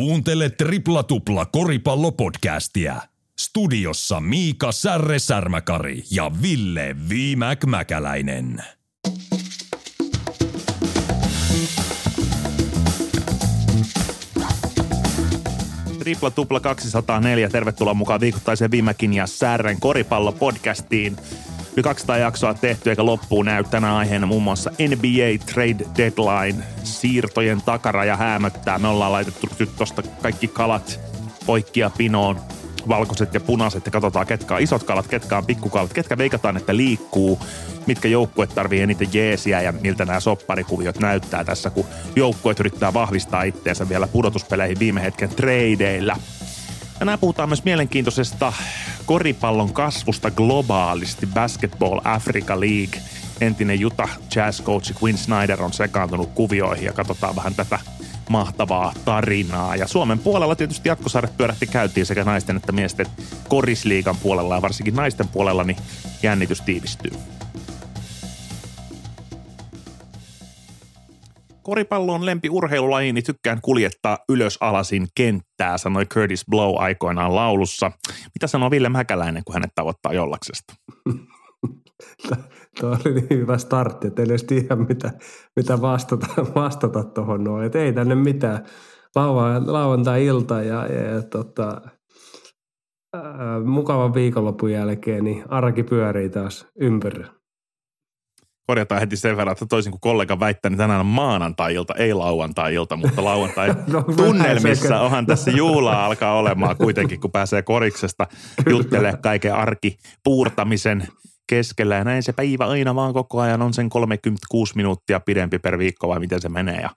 Kuuntele Tripla Tupla koripallopodcastia. Studiossa Miika Särre Särmäkari ja Ville Viimäk Mäkäläinen. Tripla Tupla 204. Tervetuloa mukaan viikoittaiseen Viimäkin ja Särren koripallopodcastiin. Yli 200 jaksoa tehty eikä loppuun näy tänä aiheena muun muassa NBA Trade Deadline, siirtojen takaraja häämöttää. Me ollaan laitettu nyt tosta kaikki kalat poikkia pinoon, valkoiset ja punaiset ja katsotaan ketkä on isot kalat, ketkä on pikkukalat, ketkä veikataan, että liikkuu, mitkä joukkueet tarvii eniten jeesiä ja miltä nämä sopparikuviot näyttää tässä, kun joukkueet yrittää vahvistaa itteensä vielä pudotuspeleihin viime hetken tradeilla. Tänään puhutaan myös mielenkiintoisesta koripallon kasvusta globaalisti. Basketball Africa League. Entinen Utah Jazz coach Quinn Snyder on sekaantunut kuvioihin ja katsotaan vähän tätä mahtavaa tarinaa. Ja Suomen puolella tietysti jatkosarjat pyörähti käytiin sekä naisten että miesten korisliigan puolella ja varsinkin naisten puolella niin jännitys tiivistyy. Koripallo on lempi urheilulaji, niin tykkään kuljettaa ylös alasin kenttää, sanoi Curtis Blow aikoinaan laulussa. Mitä sanoo Ville Mäkäläinen, kun hänet tavoittaa jollaksesta? Tuo oli niin hyvä startti, että edes tiedä mitä, mitä vastata, vastata tuohon noin. Että ei tänne mitään lauantai-ilta ja, ja, ja tota, ää, mukavan viikonlopun jälkeen, niin arki pyörii taas ympärillä korjataan heti sen verran, että toisin kuin kollega väittää, niin tänään on maanantai-ilta, ei lauantai-ilta, mutta lauantai no, tunnelmissa onhan tässä juulaa alkaa olemaan kuitenkin, kun pääsee koriksesta juttelee kaiken arki puurtamisen keskellä. Ja näin se päivä aina vaan koko ajan on sen 36 minuuttia pidempi per viikko vai miten se menee. Ja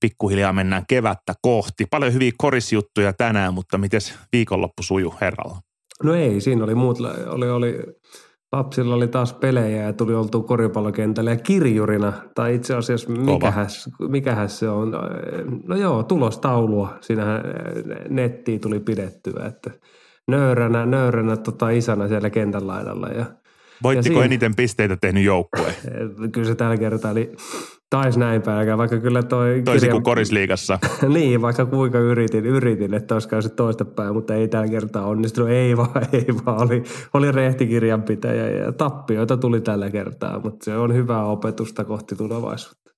pikkuhiljaa mennään kevättä kohti. Paljon hyviä korisjuttuja tänään, mutta miten viikonloppu suju herralla? No ei, siinä oli muut, oli, oli lapsilla oli taas pelejä ja tuli oltu koripallokentällä ja kirjurina, tai itse asiassa mikähäs, mikähäs se on, no joo, tulostaulua. Siinä nettiin tuli pidettyä, että nöyränä, nöyränä tota isänä siellä kentän laidalla ja Voittiko siinä, eniten pisteitä tehnyt joukkue? Kyllä se tällä kertaa oli Tais näin päiväkään, vaikka kyllä toi... Toisin kirja... kuin korisliigassa. niin, vaikka kuinka yritin, yritin, että olisi käynyt toista päin, mutta ei tällä kertaa onnistunut. Ei vaan, ei vaan. Oli, oli rehtikirjanpitäjä ja tappioita tuli tällä kertaa, mutta se on hyvää opetusta kohti tulevaisuutta.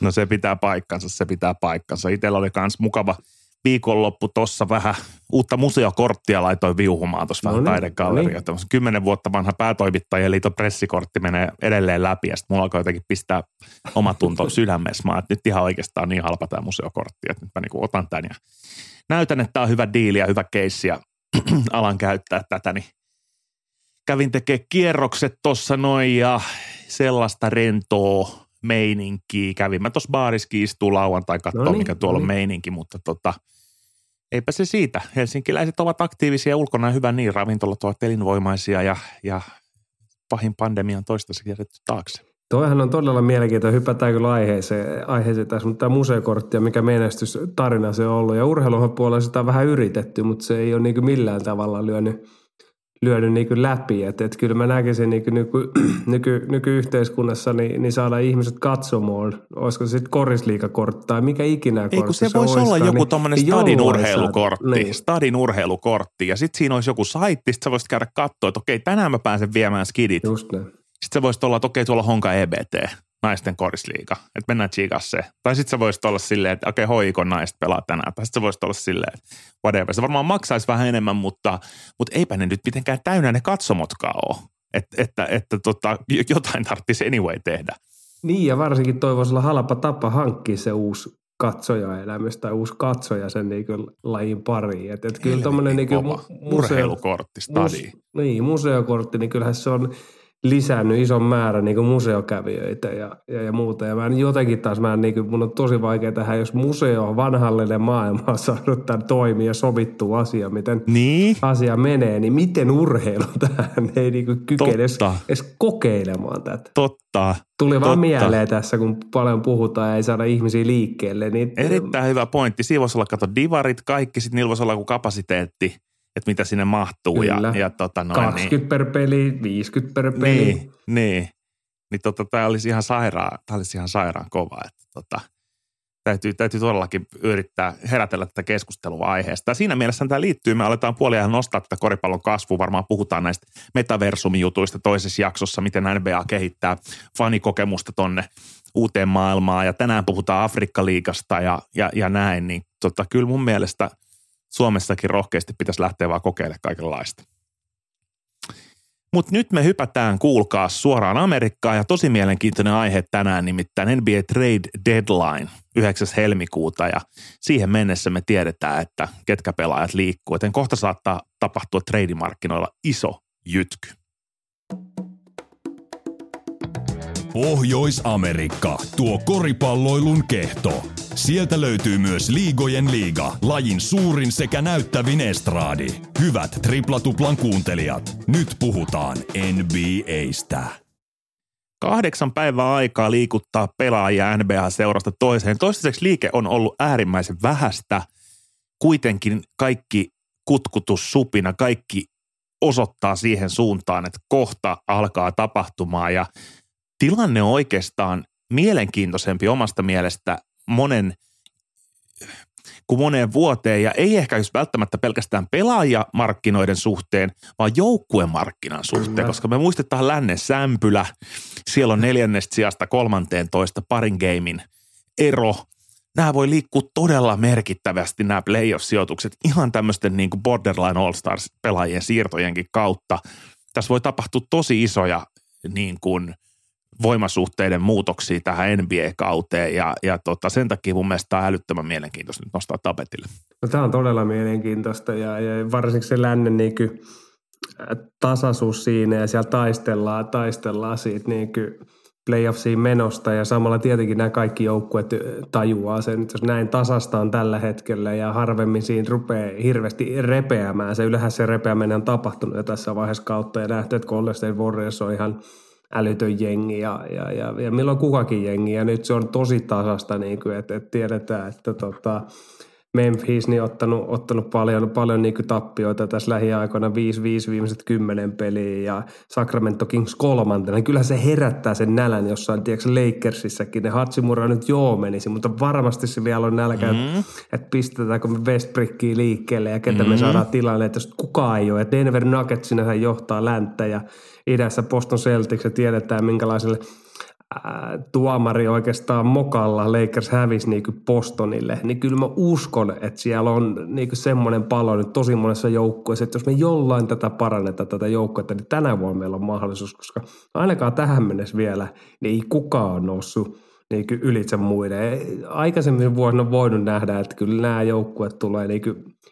No se pitää paikkansa, se pitää paikkansa. Itsellä oli myös mukava – viikonloppu tuossa vähän uutta museokorttia laitoin viuhumaan tuossa vähän no niin, taidegalleria. No niin. Kymmenen vuotta vanha päätoimittajien liiton pressikortti menee edelleen läpi ja sitten mulla alkoi jotenkin pistää oma tunto sydämessä. Mä että nyt ihan oikeastaan on niin halpa tämä museokortti, että nyt mä niin otan tämän ja näytän, että tämä on hyvä diili ja hyvä keissi ja alan käyttää tätä, niin kävin tekemään kierrokset tuossa noin ja sellaista rentoa meininkiä. Kävin mä tuossa baariskin istuu lauantai katsoa, no niin, mikä tuolla no niin. on meininki, mutta tota, eipä se siitä. Helsinkiläiset ovat aktiivisia ulkona hyvä niin, ravintolat ovat elinvoimaisia ja, ja pahin pandemia on toistaiseksi jätetty taakse. Toihan on todella mielenkiintoinen. Hypätään kyllä aiheeseen, aiheeseen tässä, mutta tämä museokortti ja mikä menestystarina se on ollut. Ja urheilun puolella sitä on vähän yritetty, mutta se ei ole niin millään tavalla lyönyt – lyönyt niin läpi. Että, että kyllä mä näkisin niin nyky, nyky, nykyyhteiskunnassa niin, niin saada ihmiset katsomaan, olisiko se sitten korisliikakortti tai mikä ikinä kortti Ei kun se, se voisi olla joku niin, tuommoinen stadin urheilukortti, niin. stadin urheilukortti ja sitten siinä olisi joku saitti, sitten sä voisit käydä katsoa, että okei tänään mä pääsen viemään skidit. Just ne. Sitten se voisi olla, että okei tuolla Honka EBT naisten korisliiga, että mennään se. Tai sitten se voisi olla silleen, että okei, okay, hoikon naiset pelaa tänään. Tai sitten se voisi olla silleen, että whatever. Se varmaan maksaisi vähän enemmän, mutta, mutta eipä ne nyt mitenkään täynnä ne katsomotkaan ole. Et, että, että tota, jotain tarvitsisi anyway tehdä. Niin ja varsinkin toi voisi olla halpa tapa hankkia se uusi katsoja elämästä tai uusi katsoja sen niin kuin lajin pariin. Et, et kyllä tommonen niin museo, urheilukortti, stadi. Mus, niin, museokortti, niin kyllähän se on – lisännyt ison määrän niin museokävijöitä ja, ja, ja muuta. Ja mä en jotenkin taas, mä en, niin kuin, mun on tosi vaikea tähän, jos museo vanhallinen maailma on saanut tämän toimia ja sovittu asia, miten niin? asia menee, niin miten urheilu tähän ei niin kuin kykene edes, edes kokeilemaan tätä. Totta. Tuli Totta. vaan mieleen tässä, kun paljon puhutaan ja ei saada ihmisiä liikkeelle. Niin... Erittäin hyvä pointti. Siinä voisi olla, kato, divarit kaikki, sitten niillä voisi olla joku kapasiteetti – että mitä sinne mahtuu. Kyllä. Ja, ja tota noin, 20 niin, per peli, 50 per peli. Niin, niin. Niin tota, tämä olisi ihan sairaan, tämä olisi ihan sairaan kova. Että tota, täytyy, täytyy todellakin yrittää herätellä tätä keskustelua aiheesta. Ja siinä mielessä tämä liittyy, me aletaan puoliaan nostaa tätä koripallon kasvua, varmaan puhutaan näistä metaversumijutuista toisessa jaksossa, miten NBA kehittää fanikokemusta tonne uuteen maailmaan ja tänään puhutaan Afrikka-liigasta ja, ja, ja näin, niin tota, kyllä mun mielestä Suomessakin rohkeasti pitäisi lähteä vaan kokeilemaan kaikenlaista. Mutta nyt me hypätään, kuulkaa, suoraan Amerikkaan ja tosi mielenkiintoinen aihe tänään, nimittäin NBA Trade Deadline 9. helmikuuta ja siihen mennessä me tiedetään, että ketkä pelaajat liikkuu, joten kohta saattaa tapahtua trade-markkinoilla iso jytky. Pohjois-Amerikka, tuo koripalloilun kehto. Sieltä löytyy myös Liigojen liiga, lajin suurin sekä näyttävin estraadi. Hyvät triplatuplan kuuntelijat, nyt puhutaan NBAstä. Kahdeksan päivää aikaa liikuttaa pelaajia NBA-seurasta toiseen. Toistaiseksi liike on ollut äärimmäisen vähästä. Kuitenkin kaikki kutkutus supina, kaikki osoittaa siihen suuntaan, että kohta alkaa tapahtumaan ja tilanne on oikeastaan mielenkiintoisempi omasta mielestä monen kuin moneen vuoteen ja ei ehkä just välttämättä pelkästään pelaajamarkkinoiden suhteen, vaan joukkuemarkkinan suhteen, Kyllä. koska me muistetaan lännen sämpylä, siellä on neljännestä sijasta 13 parin gamein ero. Nämä voi liikkua todella merkittävästi nämä playoff-sijoitukset ihan tämmöisten niin kuin borderline all-stars-pelaajien siirtojenkin kautta. Tässä voi tapahtua tosi isoja niin kuin – voimasuhteiden muutoksia tähän NBA-kauteen ja, ja tota, sen takia mun mielestä tämä on älyttömän mielenkiintoista nyt nostaa tapetille. No, tämä on todella mielenkiintoista ja, ja varsinkin se lännen niin kuin, tasaisuus siinä ja siellä taistellaan, taistellaan siitä niin kuin playoffsiin menosta ja samalla tietenkin nämä kaikki joukkueet tajuaa sen, että jos näin tasasta on tällä hetkellä ja harvemmin siinä rupeaa hirveästi repeämään. Se yleensä se repeäminen on tapahtunut jo tässä vaiheessa kautta ja nähty, että Golden State Warriors on ihan – älytön jengi ja, ja, ja, ja milloin kukakin jengi. Ja nyt se on tosi tasasta, niin kuin, että, että tiedetään, että tota, Memphis niin ottanut, ottanut paljon, paljon niin tappioita tässä lähiaikoina, 5-5 viimeiset kymmenen peliä ja Sacramento Kings kolmantena. Kyllä se herättää sen nälän jossain, tiedätkö, Lakersissakin. Ne Hatsimura nyt joo menisi, mutta varmasti se vielä on nälkä, mm-hmm. että pistetäänkö me Westbrickia liikkeelle ja ketä mm-hmm. me saadaan tilanne, että jos kukaan ei ole. Ja Denver Nuggets sinähän johtaa länttä ja idässä Boston Celtics ja tiedetään minkälaiselle tuomari oikeastaan mokalla Lakers hävisi niin Bostonille, niin kyllä mä uskon, että siellä on niin semmoinen palo nyt tosi monessa joukkueessa, että jos me jollain tätä parannetaan tätä joukkuetta, niin tänä vuonna meillä on mahdollisuus, koska ainakaan tähän mennessä vielä niin ei kukaan ole noussut niin ylitse muiden. Aikaisemmin vuosina on voinut nähdä, että kyllä nämä joukkueet tulee niin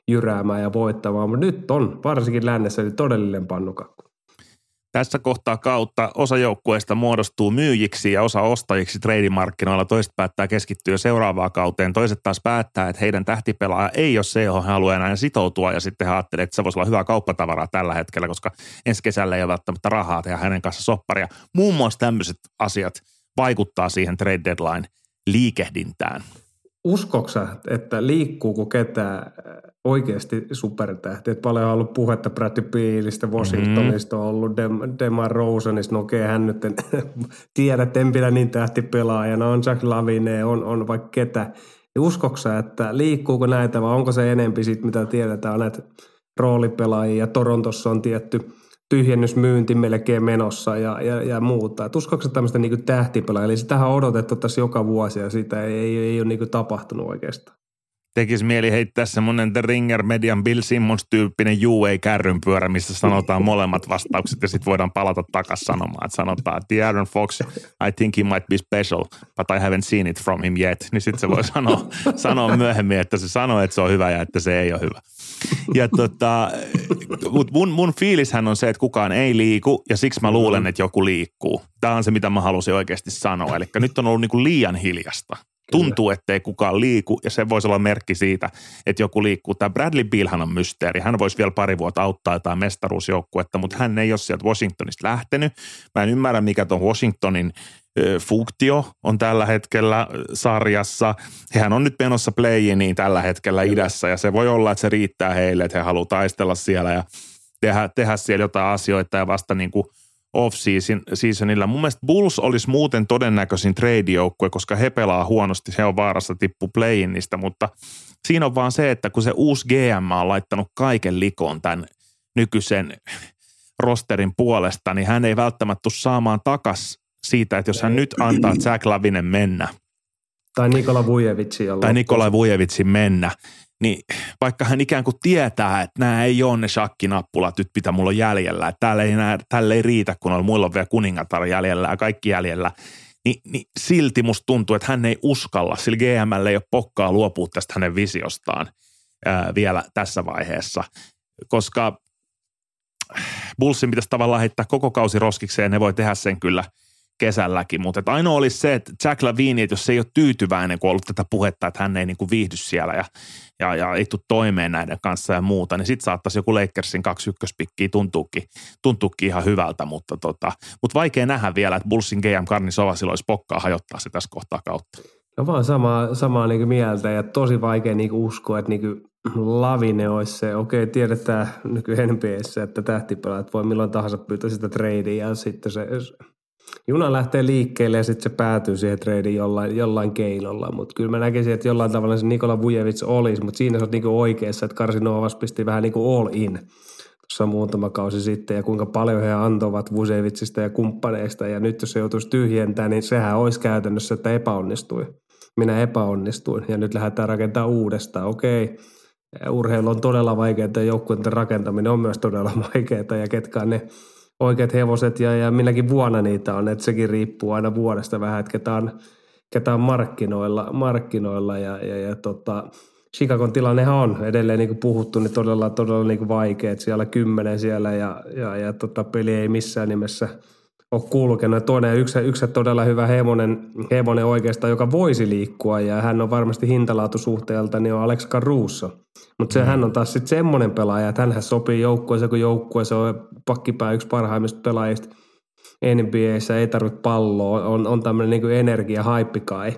jyräämään ja voittamaan, mutta nyt on varsinkin lännessä niin todellinen pannukakku. Tässä kohtaa kautta osa joukkueista muodostuu myyjiksi ja osa ostajiksi treidimarkkinoilla. Toiset päättää keskittyä seuraavaan kauteen. Toiset taas päättää, että heidän tähtipelaaja ei ole se, johon haluaa enää sitoutua. Ja sitten he ajattelevat, että se voisi olla hyvää kauppatavaraa tällä hetkellä, koska ensi kesällä ei ole välttämättä rahaa tehdä hänen kanssa sopparia. Muun muassa tämmöiset asiat vaikuttaa siihen trade deadline liikehdintään. Uskoksa, että liikkuuko ketään oikeasti supertähti. Et paljon on ollut puhetta Bradley Bealista, Washingtonista, mm-hmm. on ollut Dem- Demar Rosenista. No okei, hän nyt en tiedä, että en pidä niin tähtipelaajana. On Jack Lavine, on, on vaikka ketä. Ja uskoksa, että liikkuuko näitä vai onko se enempi siitä, mitä tiedetään, näitä roolipelaajia. Ja Torontossa on tietty tyhjennysmyynti melkein menossa ja, ja, ja muuta. Et uskoiko tämmöistä niin tähtipelaajia? Eli sitähän on odotettu tässä joka vuosi ja sitä ei, ei, ei ole niin tapahtunut oikeastaan tekisi mieli heittää semmoinen The Ringer Median Bill Simmons-tyyppinen UA-kärryn pyörä, missä sanotaan molemmat vastaukset ja sitten voidaan palata takaisin sanomaan. Että sanotaan, että Aaron Fox, I think he might be special, but I haven't seen it from him yet. Niin sitten se voi sanoa, sanoa myöhemmin, että se sanoo, että se on hyvä ja että se ei ole hyvä. Ja tota, mut mun, mun fiilishän on se, että kukaan ei liiku ja siksi mä luulen, että joku liikkuu. Tämä on se, mitä mä halusin oikeasti sanoa. Eli nyt on ollut niinku liian hiljasta Tuntuu, ettei kukaan liiku ja se voisi olla merkki siitä, että joku liikkuu. Tämä Bradley Bealhan on mysteeri. Hän voisi vielä pari vuotta auttaa jotain mestaruusjoukkuetta, mutta hän ei ole sieltä Washingtonista lähtenyt. Mä en ymmärrä, mikä tuon Washingtonin funktio on tällä hetkellä sarjassa. Hehän on nyt menossa play tällä hetkellä idässä ja se voi olla, että se riittää heille, että he haluaa taistella siellä ja tehdä, tehdä siellä jotain asioita ja vasta niin kuin off-seasonilla. Mun mielestä Bulls olisi muuten todennäköisin trade-joukkue, koska he pelaa huonosti, he on vaarassa tippu play-inistä, mutta siinä on vaan se, että kun se uusi GM on laittanut kaiken likoon tämän nykyisen rosterin puolesta, niin hän ei välttämättä tule saamaan takas siitä, että jos hän nyt antaa Jack Lavinen mennä. Tai Nikola Vujevitsi. Tai Nikola Vujevitsin mennä, niin vaikka hän ikään kuin tietää, että nämä ei ole ne shakkinappulat, nyt pitää mulla jäljellä, että täällä ei, nää, täällä ei riitä, kun on, muilla on vielä kuningatar jäljellä ja kaikki jäljellä, niin, niin silti musta tuntuu, että hän ei uskalla, sillä GML ei ole pokkaa luopua tästä hänen visiostaan ää, vielä tässä vaiheessa, koska Bullsin pitäisi tavallaan heittää koko kausi roskikseen, ne voi tehdä sen kyllä – kesälläkin, mutta että ainoa olisi se, että Jack Lavini, että jos se ei ole tyytyväinen, kun on ollut tätä puhetta, että hän ei niin kuin viihdy siellä ja, ja, ja ei tule toimeen näiden kanssa ja muuta, niin sitten saattaisi joku Lakersin kaksi ykköspikkiä tuntuukin, tuntuukin ihan hyvältä, mutta, tota, mutta vaikea nähdä vielä, että Bullsin GM Karni Sovasilo olisi pokkaa hajottaa se tässä kohtaa kautta. No vaan samaa, samaa niin mieltä ja tosi vaikea niin uskoa, että niin Lavine olisi se, okei tiedetään nyky NBAssä, että tähtipelaat voi milloin tahansa pyytää sitä tradea ja sitten se juna lähtee liikkeelle ja sitten se päätyy siihen treidiin jollain, jollain keinolla. Mutta kyllä mä näkisin, että jollain tavalla se Nikola Vujevic olisi, mutta siinä sä oot niinku oikeassa, että Karsinovas pisti vähän niinku all in tuossa muutama kausi sitten ja kuinka paljon he antoivat Vujevicista ja kumppaneista ja nyt jos se joutuisi tyhjentämään, niin sehän olisi käytännössä, että epäonnistui. Minä epäonnistuin ja nyt lähdetään rakentamaan uudestaan. Okei, urheilu on todella vaikeaa ja joukkueiden rakentaminen on myös todella vaikeaa ja ketkä ne oikeat hevoset ja, ja milläkin vuonna niitä on, että sekin riippuu aina vuodesta vähän, että ketä on, ketä on markkinoilla, markkinoilla ja, ja, ja tota, Chicagon tilannehan on edelleen niin kuin puhuttu, niin todella, todella niin kuin vaikea, että siellä kymmenen siellä ja, ja, ja tota, peli ei missään nimessä ole kulkenut. toinen yksi, yksi todella hyvä hevonen, hevonen oikeastaan, joka voisi liikkua ja hän on varmasti hintalaatusuhteelta, niin on Alex Caruso – mutta se, mm. hän on taas sitten semmoinen pelaaja, että hänhän sopii joukkueeseen, kun joukkue se on pakkipää yksi parhaimmista pelaajista NBAssä, ei tarvitse palloa, on, on tämmöinen niin energia, haippikai,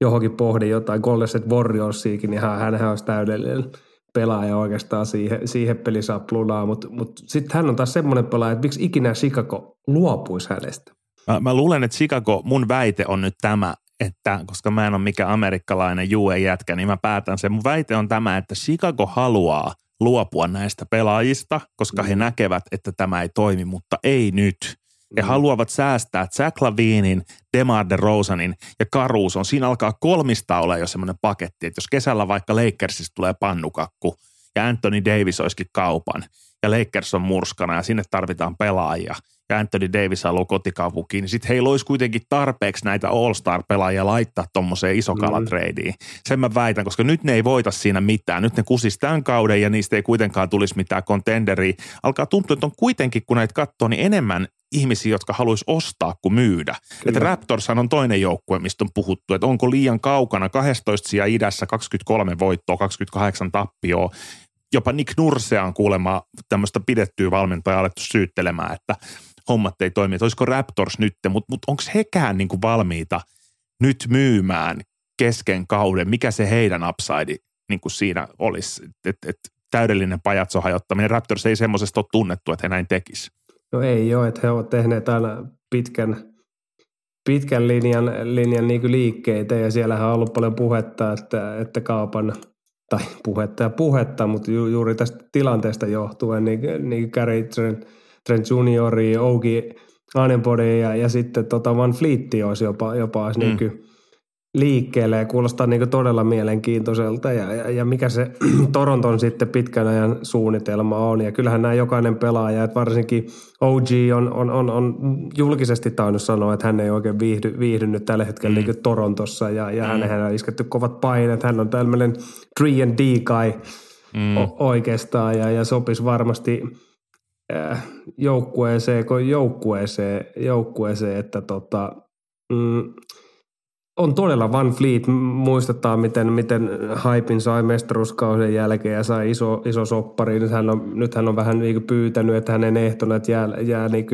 johonkin pohdi jotain, Golden State Warriorsiakin, niin hän, hänhän olisi täydellinen pelaaja oikeastaan siihen, siihen pelisapplunaan, mutta mut sitten hän on taas semmoinen pelaaja, että miksi ikinä Chicago luopuisi hänestä? Mä, mä luulen, että Chicago, mun väite on nyt tämä, että koska mä en ole mikään amerikkalainen UE-jätkä, niin mä päätän sen. Mun väite on tämä, että Chicago haluaa luopua näistä pelaajista, koska he mm. näkevät, että tämä ei toimi, mutta ei nyt. He mm. haluavat säästää Jack Lavinin, Demar DeRosanin ja on Siinä alkaa kolmista olla jo semmoinen paketti, että jos kesällä vaikka Lakersista tulee pannukakku ja Anthony Davis olisikin kaupan ja Lakers on murskana ja sinne tarvitaan pelaajia – ja Anthony Davis haluaa kotikaupunkiin, niin sitten heillä olisi kuitenkin tarpeeksi näitä All-Star-pelaajia laittaa tuommoiseen isokalatreidiin. Mm. Sen mä väitän, koska nyt ne ei voita siinä mitään. Nyt ne kusis tämän kauden ja niistä ei kuitenkaan tulisi mitään contenderia. Alkaa tuntua, että on kuitenkin, kun näitä katsoo, niin enemmän ihmisiä, jotka haluaisi ostaa kuin myydä. Että Raptorshan on toinen joukkue, mistä on puhuttu, että onko liian kaukana 12 sija idässä 23 voittoa, 28 tappioa jopa Nick Nursea on kuulemma tämmöistä pidettyä valmentajaa alettu syyttelemään, että hommat ei toimi. Että olisiko Raptors nyt, mutta mut onko hekään niin kuin valmiita nyt myymään kesken kauden? Mikä se heidän upside niin kuin siinä olisi? Et, et, täydellinen pajatso hajottaminen. Raptors ei semmoisesta ole tunnettu, että he näin tekisi. No ei ole, että he ovat tehneet aina pitkän, pitkän linjan, linjan niin liikkeitä ja siellähän on ollut paljon puhetta, että, että kaupan – tai puhetta ja puhetta, mutta ju, juuri tästä tilanteesta johtuen, niin, niin Gary Trent, Trent Juniori, Ouki Anenbody ja, ja sitten tota Van Fleet olisi jopa, jopa olisi mm. niin liikkeelle ja kuulostaa niin todella mielenkiintoiselta ja, ja, ja mikä se Toronton sitten pitkän ajan suunnitelma on. Ja kyllähän nämä jokainen pelaaja, että varsinkin OG on, on, on, on julkisesti tainnut sanoa, että hän ei oikein viihdy, viihdynyt tällä hetkellä mm. niin Torontossa ja, ja mm. hän on isketty kovat paineet. Hän on tämmöinen 3D-kai mm. oikeastaan ja, ja sopisi varmasti äh, joukkueeseen, joukkueeseen, joukkueeseen, että tota, mm, on todella Van Fleet. Muistetaan, miten, miten Haipin sai mestaruuskauden jälkeen ja sai iso, iso soppari. Nyt hän on, nyt hän on vähän niin pyytänyt, että hänen ehtona, että jää, jää niin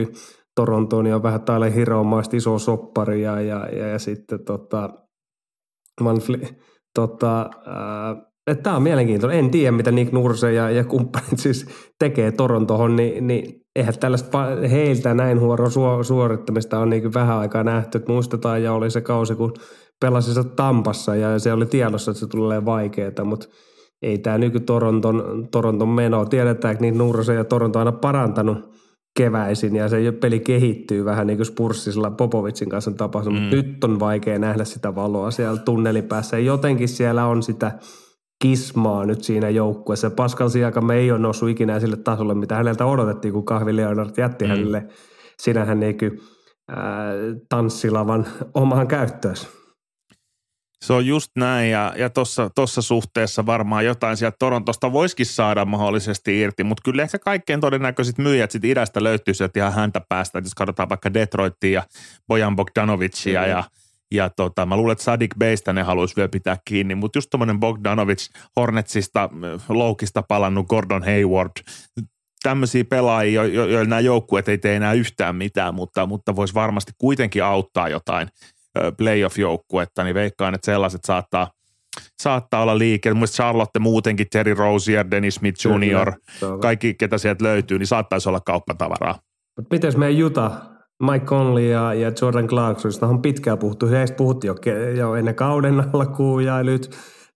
Torontoon ja on vähän täällä hiromaista iso soppari ja, ja, ja, ja sitten tota, Van Fleet, tota, Tämä on mielenkiintoinen. En tiedä, mitä Nick Nurse ja, ja kumppanit siis tekee Torontohon, niin, niin eihän tällaista heiltä näin huoron suorittamista on niin vähän aikaa nähty. Muistetaan ja oli se kausi, kun pelasi se Tampassa ja se oli tiedossa, että se tulee vaikeaa, mutta ei tämä nyky Toronton, Toronton meno. Tiedetään, että niitä Nurrosen ja Toronto on aina parantanut keväisin ja se peli kehittyy vähän niin kuin Spurssisella Popovitsin kanssa tapahtunut, mm. mutta nyt on vaikea nähdä sitä valoa siellä tunnelipäässä. Ja jotenkin siellä on sitä kismaa nyt siinä joukkueessa. Pascal Siakam ei ole noussut ikinä sille tasolle, mitä häneltä odotettiin, kun Kahvi Leonard jätti mm. hänelle sinähän niin kuin, äh, tanssilavan omaan käyttöön. Se on just näin ja, ja tuossa suhteessa varmaan jotain sieltä Torontosta voisikin saada mahdollisesti irti, mutta kyllä ehkä kaikkein todennäköiset myyjät sitten idästä löytyy sieltä ihan häntä päästä, jos katsotaan vaikka Detroitia ja Bojan Bogdanovicia mm-hmm. ja ja tota, mä luulen, että Sadik Beistä ne haluaisi vielä pitää kiinni, mutta just tuommoinen Bogdanovic Hornetsista, Loukista palannut Gordon Hayward, tämmöisiä pelaajia, joilla jo, jo nämä joukkueet ei tee enää yhtään mitään, mutta, mutta voisi varmasti kuitenkin auttaa jotain playoff-joukkuetta, niin veikkaan, että sellaiset saattaa, saattaa olla liike. Mielestäni Charlotte muutenkin, Terry Rozier, Dennis Smith Jr., kaikki, ketä sieltä löytyy, niin saattaisi olla kauppatavaraa. Miten meidän Juta, Mike Conley ja, ja Jordan Clarkson, on pitkään puhuttu. Heistä puhuttiin jo, jo ennen kauden alkuun ja nyt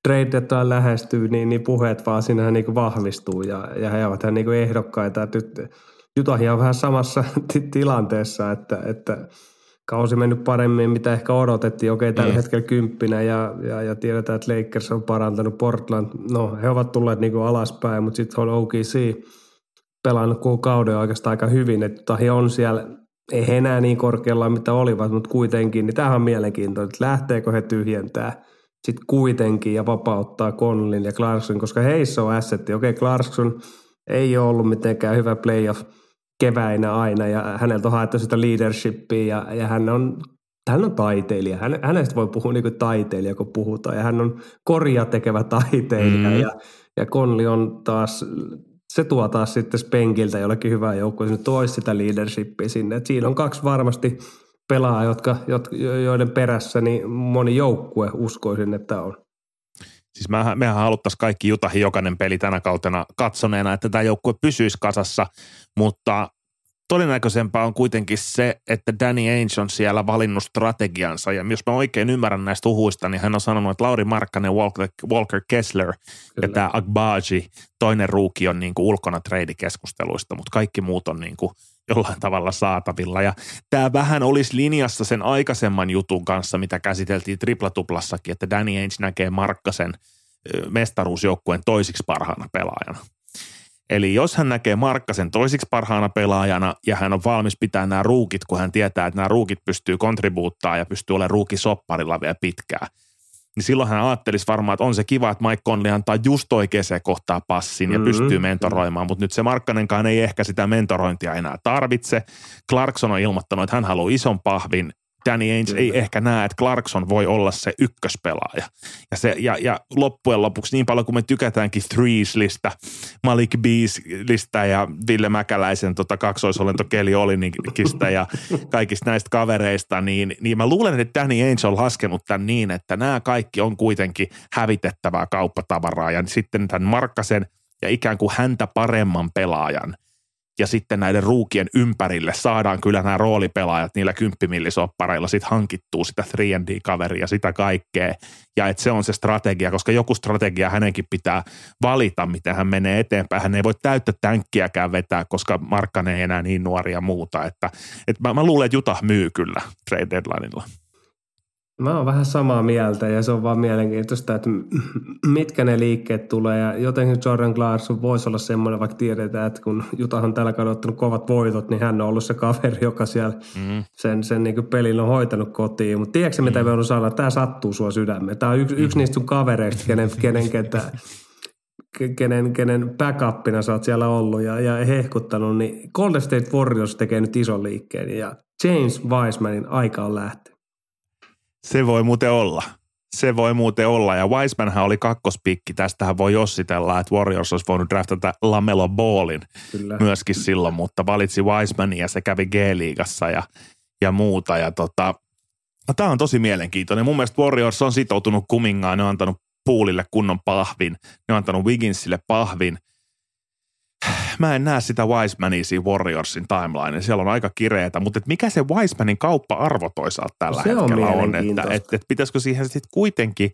trade lähestyy, niin, niin puheet vaan sinähän niin vahvistuu ja, ja he ovat niin ehdokkaita. Nyt Jutahia on vähän samassa t- tilanteessa, että, että kausi mennyt paremmin, mitä ehkä odotettiin. Okei, tällä mm. hetkellä kymppinä ja, ja, ja, tiedetään, että Lakers on parantanut Portland. No, he ovat tulleet niin alaspäin, mutta sitten on OKC pelannut koko kauden oikeastaan aika hyvin. Että on siellä, ei he enää niin korkealla mitä olivat, mutta kuitenkin, niin tämähän on mielenkiintoista, että lähteekö he tyhjentää sitten kuitenkin ja vapauttaa Conlin ja Clarkson, koska heissä on assetti. Okei, Clarkson ei ole ollut mitenkään hyvä playoff – keväinä aina ja häneltä on haettu sitä leadershipia ja, ja hän on hän on taiteilija. Hän, hänestä voi puhua niin kuin taiteilija, kun puhutaan. Ja hän on korja tekevä taiteilija. Mm. Ja, ja Konli on taas, se tuo taas sitten Spenkiltä jollekin hyvää joukkoa. Se toisi sitä leadershipia sinne. Et siinä on kaksi varmasti pelaajaa, jotka, joiden perässä niin moni joukkue uskoisin, että on. Siis mehän, mehän haluttaisiin kaikki Jutahin jokainen peli tänä kautena katsoneena, että tämä joukkue pysyisi kasassa, mutta todennäköisempää on kuitenkin se, että Danny Ainge on siellä valinnut strategiansa. Ja jos mä oikein ymmärrän näistä uhuista, niin hän on sanonut, että Lauri Markkanen, Walker, Walker Kessler Kyllä. ja tämä Agbaji, toinen ruuki on niin kuin ulkona treidikeskusteluista, mutta kaikki muut on niin kuin jollain tavalla saatavilla. Ja tämä vähän olisi linjassa sen aikaisemman jutun kanssa, mitä käsiteltiin triplatuplassakin, että Danny Ainge näkee Markkasen mestaruusjoukkueen toisiksi parhaana pelaajana. Eli jos hän näkee Markkasen toisiksi parhaana pelaajana ja hän on valmis pitää nämä ruukit, kun hän tietää, että nämä ruukit pystyy kontribuuttaa ja pystyy olemaan ruukisopparilla vielä pitkään, niin silloin hän ajattelisi varmaan, että on se kiva, että Mike Conley antaa just oikeaan kohtaa passin ja mm-hmm. pystyy mentoroimaan, mutta nyt se Markkanenkaan ei ehkä sitä mentorointia enää tarvitse. Clarkson on ilmoittanut, että hän haluaa ison pahvin Danny Ainge Kyllä. ei ehkä näe, että Clarkson voi olla se ykköspelaaja. Ja, se, ja, ja loppujen lopuksi niin paljon kuin me tykätäänkin Threeslistä, Malik Beaslista ja Ville Mäkäläisen tota, kaksoisolento Kelly Olinikista ja kaikista näistä kavereista, niin, niin mä luulen, että Danny Ainge on laskenut tämän niin, että nämä kaikki on kuitenkin hävitettävää kauppatavaraa. Ja sitten tämän Markkasen ja ikään kuin häntä paremman pelaajan – ja sitten näiden ruukien ympärille saadaan kyllä nämä roolipelaajat niillä kymppimillisoppareilla sitten hankittuu sitä 3D-kaveria, sitä kaikkea. Ja että se on se strategia, koska joku strategia hänenkin pitää valita, miten hän menee eteenpäin. Hän ei voi täyttä tänkkiäkään vetää, koska Markkanen ei enää niin nuoria muuta. Että, että mä, mä luulen, että Juta myy kyllä trade deadlineilla. Mä oon vähän samaa mieltä ja se on vaan mielenkiintoista, että mitkä ne liikkeet tulee ja jotenkin Jordan Clarkson voisi olla semmoinen, vaikka tiedetään, että kun Jutahan tällä kaudella ottanut kovat voitot, niin hän on ollut se kaveri, joka siellä mm. sen, sen niin pelin on hoitanut kotiin. Mutta tiedätkö mitä mm. me on sanoa, tämä sattuu sua sydämeen. Tämä on yksi, yksi niistä sun kavereista, kenen, kenen, ketä, kenen, kenen backupina sä oot siellä ollut ja, ja hehkuttanut, niin Golden State Warriors tekee nyt ison liikkeen ja James Wisemanin aika on lähteä. Se voi muuten olla. Se voi muuten olla. Ja Wisemanhan oli kakkospikki. Tästähän voi jossitella, että Warriors olisi voinut draftata Lamelo Ballin Kyllä. myöskin silloin, mutta valitsi Wisemanin ja se kävi G-liigassa ja, ja muuta. Ja tota, no, tämä on tosi mielenkiintoinen. Mun mielestä Warriors on sitoutunut kumingaan. Ne on antanut Poolille kunnon pahvin. Ne on antanut Wigginsille pahvin. Mä en näe sitä Wisemania siinä Warriorsin timeline. Siellä on aika kireetä, mutta et mikä se Wisemanin kauppa-arvo toisaalta tällä Se on hetkellä on, että mielenkiintoista. et, et pitäisikö siihen sitten kuitenkin,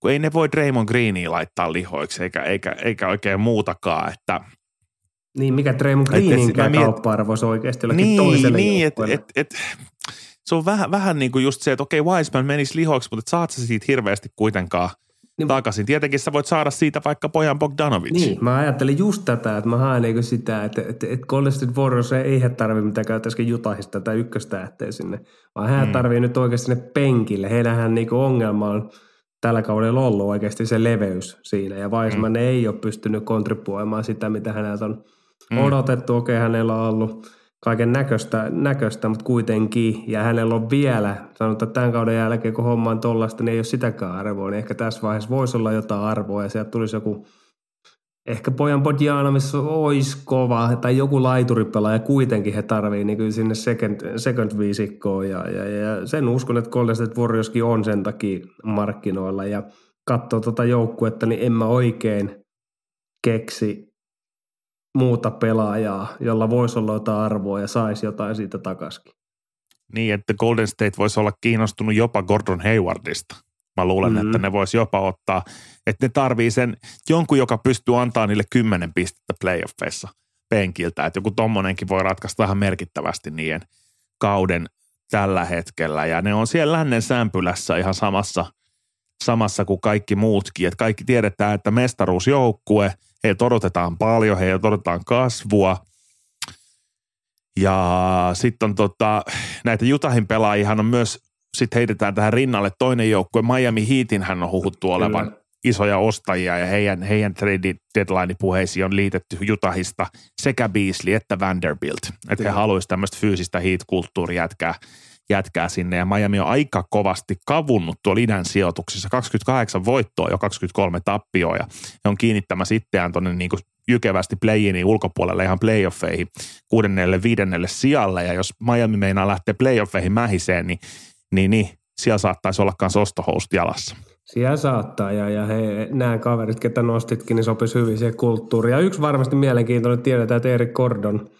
kun ei ne voi Draymond Greenia laittaa lihoiksi eikä, eikä, eikä oikein muutakaan, että Niin, mikä Draymond Greenin kauppa-arvo se oikeasti jollekin niin, toiselle niin et, et, et, se on vähän, vähän niin kuin just se, että okei Wiseman menisi lihoiksi, mutta et saat sä siitä hirveästi kuitenkaan Niin- takaisin. Tietenkin sä voit saada siitä vaikka pojan Bogdanovic. Niin, mä ajattelin just tätä, että mä haen niinku sitä, että, että, että Golden State Warriors ei he tarvitse mitään käyttäisikin Jutahista tai ykköstähteä sinne, vaan hän Mm. tarvii nyt oikeasti sinne penkille. Heillähän niinku ongelma on tällä kaudella ollut oikeasti se leveys siinä, ja Weisman mm. ei ole pystynyt kontribuoimaan sitä, mitä häneltä on Mm. mm. odotettu. Okei, hänellä on ollut kaiken näköistä, näköistä, mutta kuitenkin, ja hänellä on vielä, sanotaan, että tämän kauden jälkeen, kun homma on tollasta, niin ei ole sitäkään arvoa, niin ehkä tässä vaiheessa voisi olla jotain arvoa, ja sieltä tulisi joku ehkä pojan Bodjanovic olisi kova, tai joku laituripelaaja kuitenkin he tarvii niin sinne second, second viisikkoon, ja, ja, ja, sen uskon, että Golden State Warriorskin on sen takia markkinoilla, ja katsoo tuota joukkuetta, niin en mä oikein keksi muuta pelaajaa, jolla voisi olla jotain arvoa ja saisi jotain siitä takaisin. Niin, että Golden State voisi olla kiinnostunut jopa Gordon Haywardista. Mä luulen, mm-hmm. että ne voisi jopa ottaa, että ne tarvii sen jonkun, joka pystyy antaa niille kymmenen pistettä playoffeissa penkiltä. Että joku tommonenkin voi ratkaista ihan merkittävästi niiden kauden tällä hetkellä. Ja ne on siellä lännen sämpylässä ihan samassa, samassa kuin kaikki muutkin. Että kaikki tiedetään, että mestaruusjoukkue, heiltä odotetaan paljon, heiltä odotetaan kasvua – ja sitten on tota, näitä Jutahin pelaajihan on myös, sitten heitetään tähän rinnalle toinen joukkue, Miami Heatin hän on huhuttu olevan Kyllä. isoja ostajia ja heidän, heidän trade deadline-puheisiin on liitetty Jutahista sekä Beasley että Vanderbilt. Että he haluaisivat tämmöistä fyysistä heat-kulttuuria jätkää, sinne ja Miami on aika kovasti kavunnut tuolla idän sijoituksissa. 28 voittoa ja 23 tappioa ja he on kiinnittämässä itseään tuonne niin kuin jykevästi play ulkopuolelle ihan playoffeihin kuudennelle, viidennelle sijalle ja jos Miami meinaa lähteä playoffeihin mähiseen, niin, niin, niin siellä saattaisi olla myös ostohoust jalassa. Siellä saattaa, ja, ja he, nämä kaverit, ketä nostitkin, niin sopisi hyvin siihen kulttuuriin. Ja yksi varmasti mielenkiintoinen, tiedetään, että Eric Gordon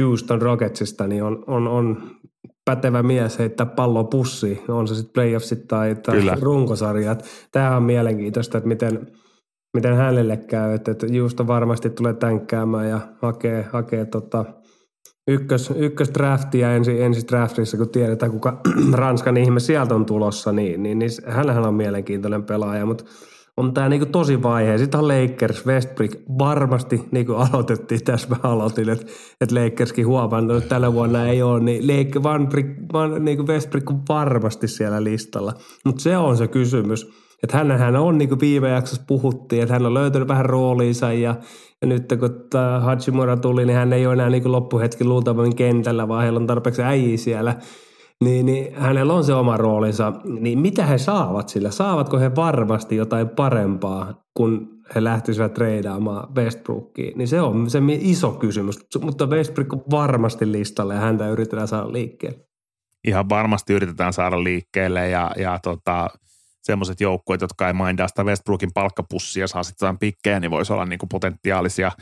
Houston Rocketsista, niin on, on, on pätevä mies heittää palloa pussiin, on se sitten playoffsit tai, tai Kyllä. runkosarjat. Tämä on mielenkiintoista, että miten, miten hänelle käy, että, että Houston varmasti tulee tänkkäämään ja hakee, hakee tota, ykkös, ykkösdraftia ensi, ensi draftissa, kun tiedetään, kuka Ranskan ihme sieltä on tulossa, niin, niin, niin hänhän on mielenkiintoinen pelaaja, mutta on tämä niinku tosi vaihe. Sitten Lakers, Westbrook, varmasti niin kuin aloitettiin, tässä mä aloitin, että, että Lakerskin huomannut, että tällä vuonna ei ole, niin Lake, Van, Brick- Van, niin kuin Westbrook on varmasti siellä listalla. Mutta se on se kysymys, että hänhän on, niin kuin viime jaksossa puhuttiin, että hän on löytänyt vähän rooliinsa ja, ja nyt kun Hachimura tuli, niin hän ei ole enää niin loppuhetki luultavasti kentällä, vaan heillä on tarpeeksi äijiä siellä. Niin, niin hänellä on se oma roolinsa. Niin mitä he saavat sillä? Saavatko he varmasti jotain parempaa, kun he lähtisivät treidaamaan Westbrookiin? Niin se on se iso kysymys. Mutta Westbrook on varmasti listalla ja häntä yritetään saada liikkeelle. Ihan varmasti yritetään saada liikkeelle ja, ja tota, semmoiset joukkueet, jotka ei mindaa sitä Westbrookin palkkapussia, saa sitten jotain pikkejä, niin voisi olla niinku potentiaalisia.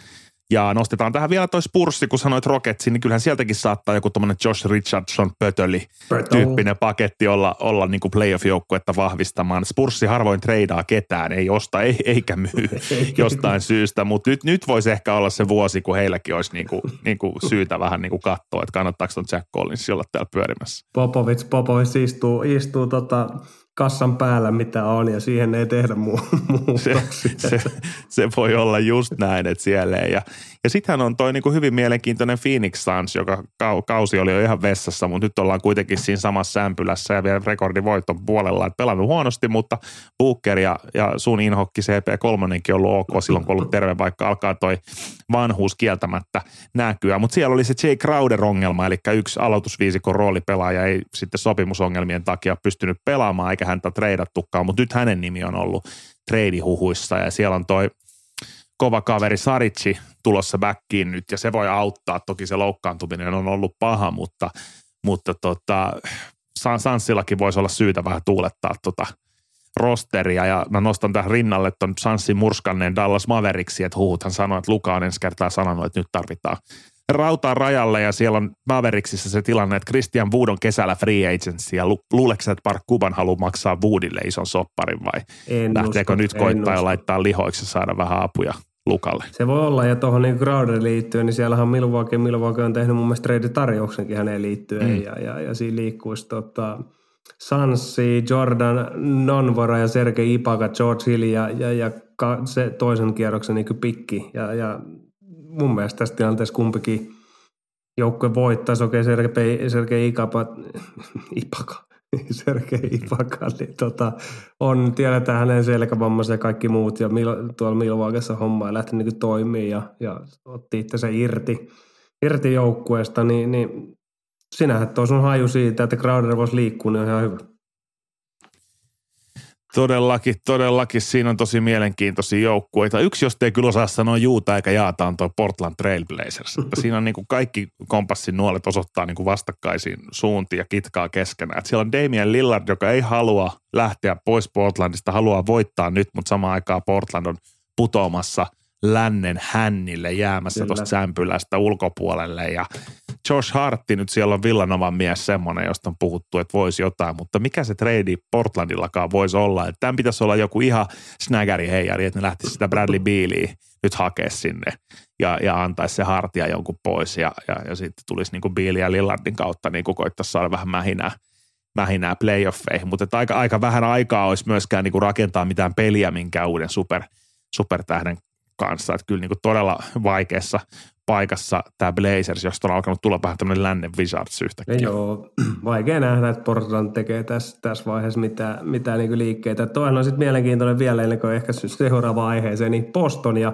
Ja nostetaan tähän vielä toi Spurssi, kun sanoit Rocketsin, niin kyllähän sieltäkin saattaa joku tommonen Josh Richardson pötöli tyyppinen paketti olla, olla niin kuin playoff-joukkuetta vahvistamaan. Spurssi harvoin treidaa ketään, ei osta ei, eikä myy jostain syystä, mutta nyt, nyt voisi ehkä olla se vuosi, kun heilläkin olisi niin kuin, niin kuin syytä vähän niin kuin katsoa, että kannattaako ton Jack Collins olla täällä pyörimässä. Popovic, Popovic istuu, istuu tota kassan päällä, mitä on, ja siihen ei tehdä muu- se, se, se voi olla just näin, että siellä ei. Ja, ja sittenhän on toi niinku hyvin mielenkiintoinen Phoenix Suns, joka kau, kausi oli jo ihan vessassa, mutta nyt ollaan kuitenkin siinä samassa sämpylässä ja vielä rekordivoiton puolella. Et pelannut huonosti, mutta Booker ja, ja sun inhokki CP3 on ollut ok silloin, kun ollut terve, vaikka alkaa toi vanhuus kieltämättä näkyä. Mutta siellä oli se Jay Crowder-ongelma, eli yksi aloitusviisikon roolipelaaja ei sitten sopimusongelmien takia pystynyt pelaamaan, eikä häntä treidattukaan, mutta nyt hänen nimi on ollut treidihuhuissa ja siellä on toi kova kaveri Saritsi tulossa backiin nyt ja se voi auttaa. Toki se loukkaantuminen on ollut paha, mutta, mutta tota, San- Sanssillakin voisi olla syytä vähän tuulettaa tota rosteria ja mä nostan tähän rinnalle ton Sanssin murskanneen Dallas Mavericksi, että huhuthan sanoi, että Luka on ensi kertaa sanonut, että nyt tarvitaan rautaa rajalle ja siellä on Mavericksissa se tilanne, että Christian Wood on kesällä free agency ja lu- luuleeko että Park Kuban haluaa maksaa Woodille ison sopparin vai En lähteekö usko, nyt koittaa ja laittaa lihoiksi ja saada vähän apuja Lukalle? Se voi olla, ja tuohon niin Crowderin liittyen, niin siellähän Milwaukee, Milwaukee on tehnyt mun mielestä trade-tarjouksenkin häneen liittyen, Mm. mm. ja, ja, ja siinä liikkuisi tota, Sansi, Jordan Nonvora ja Sergei Ipaka, George Hill ja, ja, ja ka, se toisen kierroksen niin pikki. Ja, ja mun mielestä tässä tilanteessa kumpikin joukkue voittaisi. Okei, Sergei, Sergei Ikapa, Ipaka, Sergei Ipaka, niin tota, on, tiedetään hänen selkävammansa ja kaikki muut, ja Mil, tuolla Milwaukessa homma ei lähtenyt niin toimii ja, ja otti itse se irti, irti joukkueesta, niin, niin sinähän tuo sun haju siitä, että Crowder voisi liikkua, niin on ihan hyvä. Todellakin, todellakin. Siinä on tosi mielenkiintoisia joukkueita. Yksi, jos ei kyllä osaa sanoa juuta eikä jaata, on tuo Portland Trailblazers. Että siinä on niin kuin kaikki kompassin nuolet osoittaa niin kuin vastakkaisiin suuntiin ja kitkaa keskenään. Että siellä on Damian Lillard, joka ei halua lähteä pois Portlandista, haluaa voittaa nyt, mutta samaan aikaan Portland on putoamassa lännen hännille jäämässä tuosta sämpylästä ulkopuolelle ja Josh Hartti nyt siellä on Villanovan mies semmoinen, josta on puhuttu, että voisi jotain, mutta mikä se trade Portlandillakaan voisi olla, että tämän pitäisi olla joku ihan snägäri heijari, että ne lähtisi sitä Bradley Bealia nyt hakea sinne ja, ja antaisi se Hartia jonkun pois ja, ja, ja sitten tulisi niin kuin ja Lillardin kautta niin kuin koittaisi saada vähän mähinää, mähinää playoffeihin, mutta aika, aika vähän aikaa olisi myöskään niin kuin rakentaa mitään peliä minkään uuden super, supertähden kanssa, että kyllä niin kuin todella vaikeassa paikassa tämä Blazers, josta on alkanut tulla vähän tämmöinen lännen Wizards yhtäkkiä. Joo, vaikea nähdä, että Portland tekee tässä, tässä vaiheessa mitään, mitään niin liikkeitä. Toinen on sitten mielenkiintoinen vielä ennen kuin ehkä seuraava aiheeseen, niin Boston ja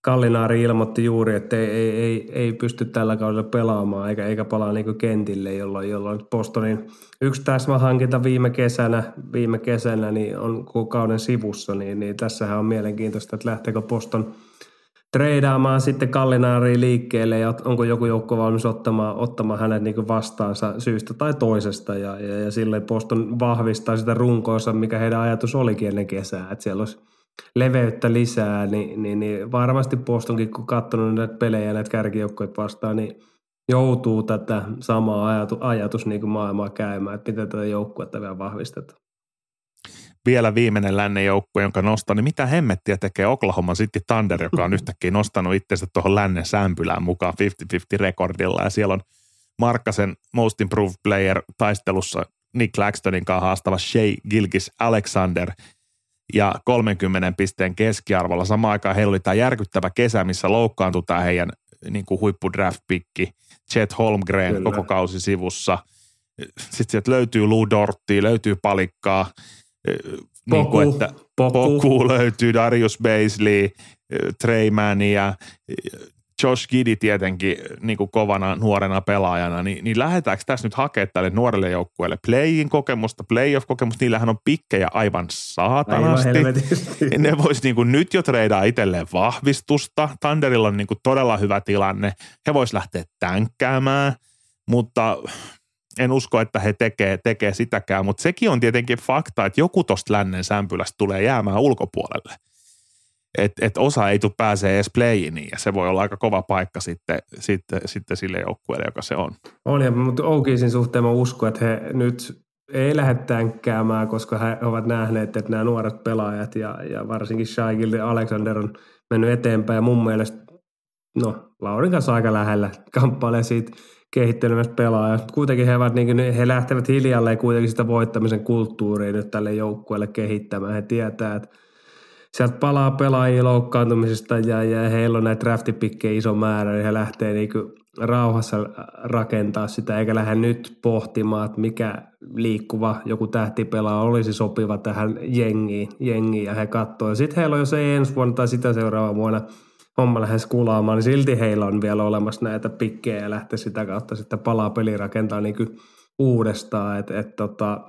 Kallinaari ilmoitti juuri, että ei, ei, ei, ei pysty tällä kaudella pelaamaan eikä, eikä palaa niin kentille, jolloin, jolloin Bostonin yksi täsmähankinta viime kesänä, viime kesänä niin on kauden sivussa, niin, niin tässähän on mielenkiintoista, että lähteekö Boston treidaamaan sitten Kallinaariin liikkeelle ja onko joku joukko valmis ottamaan, ottamaan hänet niin vastaansa syystä tai toisesta ja, ja, ja silleen Boston vahvistaa sitä runkoonsa, mikä heidän ajatus olikin ennen kesää, että siellä olisi leveyttä lisää, niin, niin, niin varmasti Bostonkin, kun katsonut näitä pelejä näitä kärkijoukkoja vastaan, niin joutuu tätä samaa ajatu, ajatus niin kuin maailmaa käymään, että miten tätä joukkuetta vielä vahvistetaan. Vielä viimeinen lännen joukkue, jonka nostan, niin mitä hemmettiä tekee Oklahoma City Thunder, joka on yhtäkkiä nostanut itsensä tuohon lännen sämpylään mukaan 50-50 rekordilla ja siellä on Markkasen Most Improved Player taistelussa Nick Claxtonin kanssa haastava Shea Gilgis Alexander ja 30 pisteen keskiarvolla. Samaan aikaan heillä oli tämä järkyttävä kesä, missä loukkaantui tämä heidän niin kuin huippudraft-pikki Chet Holmgren Kyllä. koko kausi sivussa. Sitten sieltä löytyy Lou Dorttia, löytyy palikkaa, niin kuin, että Poku. Poku löytyy, Darius Baisley, Trey Mann ja Josh Giddy tietenkin niin kuin kovana nuorena pelaajana, niin, niin lähdetäänkö tässä nyt hakemaan tälle nuorelle joukkueelle playin kokemusta, playoff-kokemusta, niillähän on pikkejä aivan Aivan saatanasti. helvetisti. Ne vois niin kuin nyt jo treidaa itselleen vahvistusta. Thunderilla on niin kuin todella hyvä tilanne. He vois lähteä tänkkäämään, mutta en usko, että he tekee, tekee sitäkään. Mutta sekin on tietenkin fakta, että joku tosta lännen sämpylästä tulee jäämään ulkopuolelle. Että et osa ei tule pääsee edes playiniin ja se voi olla aika kova paikka sitten, sitten, sitten sille joukkueelle, joka se on. On, ja, mutta Oukisin suhteen mä uskon, että he nyt ei lähde tänkkäämään, koska he ovat nähneet, että nämä nuoret pelaajat ja, ja varsinkin Shaikil ja Alexander on mennyt eteenpäin. Ja mun mielestä, no Laurin kanssa aika lähellä kamppailee siitä kehittelemästä pelaajasta. Kuitenkin he, ovat, niin kuin, he lähtevät hiljalleen kuitenkin sitä voittamisen kulttuuria nyt tälle joukkueelle kehittämään. He tietää, että sieltä palaa pelaajia loukkaantumisesta ja, ja heillä on näitä draftipikkejä iso määrä, niin he lähtee niinku rauhassa rakentaa sitä, eikä lähde nyt pohtimaan, että mikä liikkuva joku tähtipelaaja olisi sopiva tähän jengiin, jengiin ja he katsoo. Sitten heillä on, jos ei ensi vuonna tai sitä seuraava vuonna homma lähes kulaamaan, niin silti heillä on vielä olemassa näitä pikkejä ja lähtee sitä kautta sitten palaa peli rakentaa niinku uudestaan, että et, tota,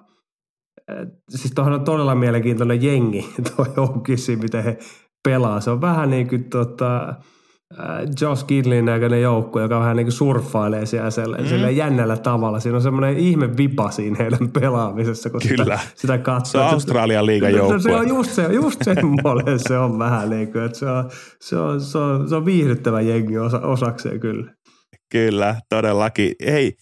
et, siis tuohon on todella mielenkiintoinen jengi, tuo Joukissi, miten he pelaa. Se on vähän niin kuin tota, Josh Gidlin näköinen joukko, joka vähän niin kuin surffailee siellä mm. jännällä tavalla. Siinä on semmoinen ihme vipa siinä heidän pelaamisessa, kun Kyllä. sitä, sitä katsoo. Se on Australian liigan joukkue. Se on just, se, just semmoinen se on vähän niin kuin, että se on, se on, se on, se on viihdyttävä jengi osa, osakseen kyllä. Kyllä, todellakin. Hei,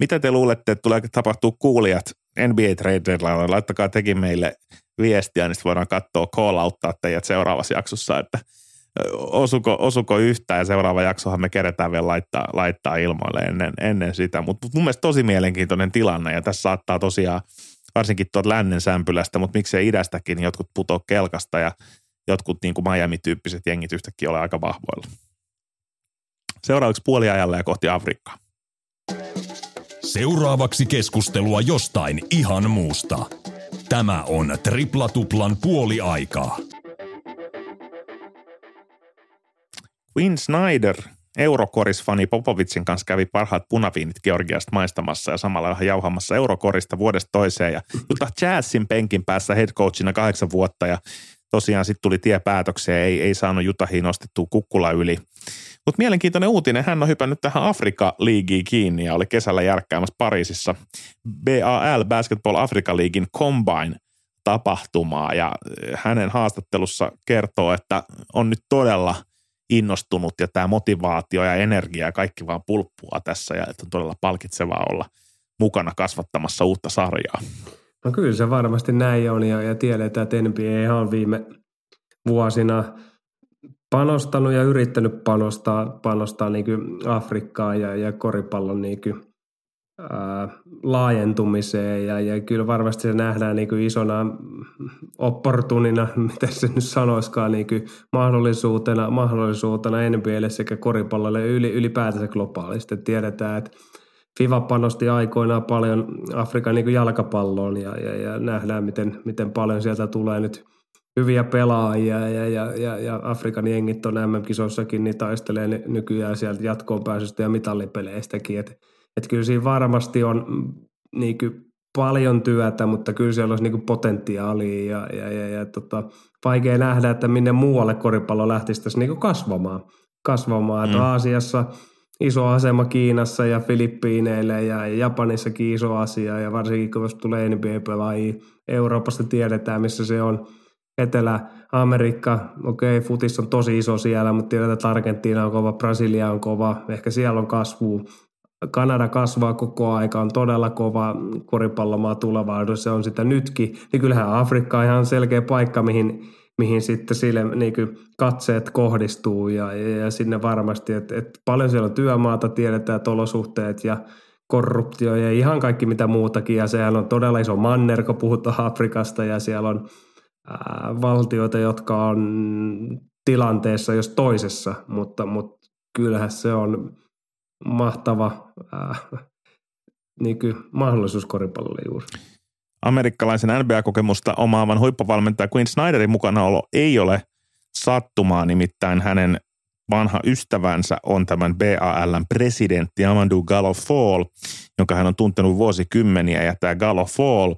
mitä te luulette, että tulee tapahtuu kuulijat NBA Traderilla? Laittakaa tekin meille viestiä, niin voidaan katsoa call outtaa teidät seuraavassa jaksossa, että – osuko, osuko yhtään ja seuraava jaksohan me keretään vielä laittaa, laittaa ilmoille ennen, ennen sitä. Mutta mun mielestä tosi mielenkiintoinen tilanne ja tässä saattaa tosiaan varsinkin tuot lännen sämpylästä, mutta miksei idästäkin niin jotkut putoo kelkasta ja jotkut niin kuin Miami-tyyppiset jengit yhtäkkiä ole aika vahvoilla. Seuraavaksi puoliajalle ja kohti Afrikkaa. Seuraavaksi keskustelua jostain ihan muusta. Tämä on Tripla Tuplan puoliaikaa. Quinn Snyder, Eurokoris-fani Popovitsin kanssa kävi parhaat punaviinit Georgiasta maistamassa ja samalla vähän jauhamassa Eurokorista vuodesta toiseen. Ja Utah Jazzin penkin päässä headcoachina kahdeksan vuotta ja tosiaan sitten tuli tie päätökseen, ei, ei saanut Utahiin nostettua kukkula yli. Mutta mielenkiintoinen uutinen, hän on hypännyt tähän Afrika-liigiin kiinni ja oli kesällä järkkäämässä Pariisissa BAL, Basketball Africa Leaguein Combine tapahtumaa ja hänen haastattelussa kertoo, että on nyt todella – innostunut ja tämä motivaatio ja energia ja kaikki vaan pulppua tässä ja että on todella palkitsevaa olla mukana kasvattamassa uutta sarjaa. No kyllä se varmasti näin on ja, ja tiedetään, että NBA on viime vuosina panostanut ja yrittänyt panostaa, panostaa niin Afrikkaan ja, ja koripallon niin laajentumiseen ja, ja kyllä varmasti se nähdään niin kuin isona opportunina, miten se nyt sanoiskaan, niin kuin mahdollisuutena, mahdollisuutena NBAlle sekä koripallolle yli, ylipäätänsä globaalisti. Tiedetään, että FIVA panosti aikoinaan paljon Afrikan niin kuin jalkapalloon ja, ja, ja nähdään, miten, miten paljon sieltä tulee nyt hyviä pelaajia ja, ja, ja, ja Afrikan jengit on MM-kisoissakin, niin taistelee nykyään sieltä jatkoon pääsystä ja mitallipeleistäkin, että että kyllä siinä varmasti on mm, niin kuin paljon työtä, mutta kyllä siellä olisi niin kuin potentiaalia ja, ja, ja, ja tota, vaikea nähdä, että minne muualle koripallo lähtisi tässä niin kuin kasvamaan. kasvamaan. Mm. Että Aasiassa iso asema Kiinassa ja Filippiineille ja Japanissakin iso asia ja varsinkin kun tulee NBA-pelaajia, Euroopasta tiedetään missä se on. Etelä-Amerikka, okei, okay, futis on tosi iso siellä, mutta tiedetään, että Argentiina on kova, Brasilia on kova, ehkä siellä on kasvu. Kanada kasvaa koko aika, on todella kova koripallomaa tulevaisuudessa, se on sitä nytkin. Niin kyllähän Afrikka on ihan selkeä paikka, mihin, mihin sitten sille niin katseet kohdistuu ja, ja, ja sinne varmasti, että et paljon siellä on työmaata, tiedetään, että olosuhteet ja korruptio ja ihan kaikki mitä muutakin. Ja sehän on todella iso manner, kun puhutaan Afrikasta ja siellä on ää, valtioita, jotka on tilanteessa jos toisessa, mutta, mutta kyllähän se on mahtava äh, niin kuin mahdollisuus koripallolle juuri. Amerikkalaisen NBA-kokemusta omaavan huippuvalmentaja Quinn Snyderin mukanaolo ei ole sattumaa, nimittäin hänen vanha ystävänsä on tämän BALn presidentti Amadou Gallo Fall, jonka hän on tuntenut vuosikymmeniä. Ja tämä Gallo Fall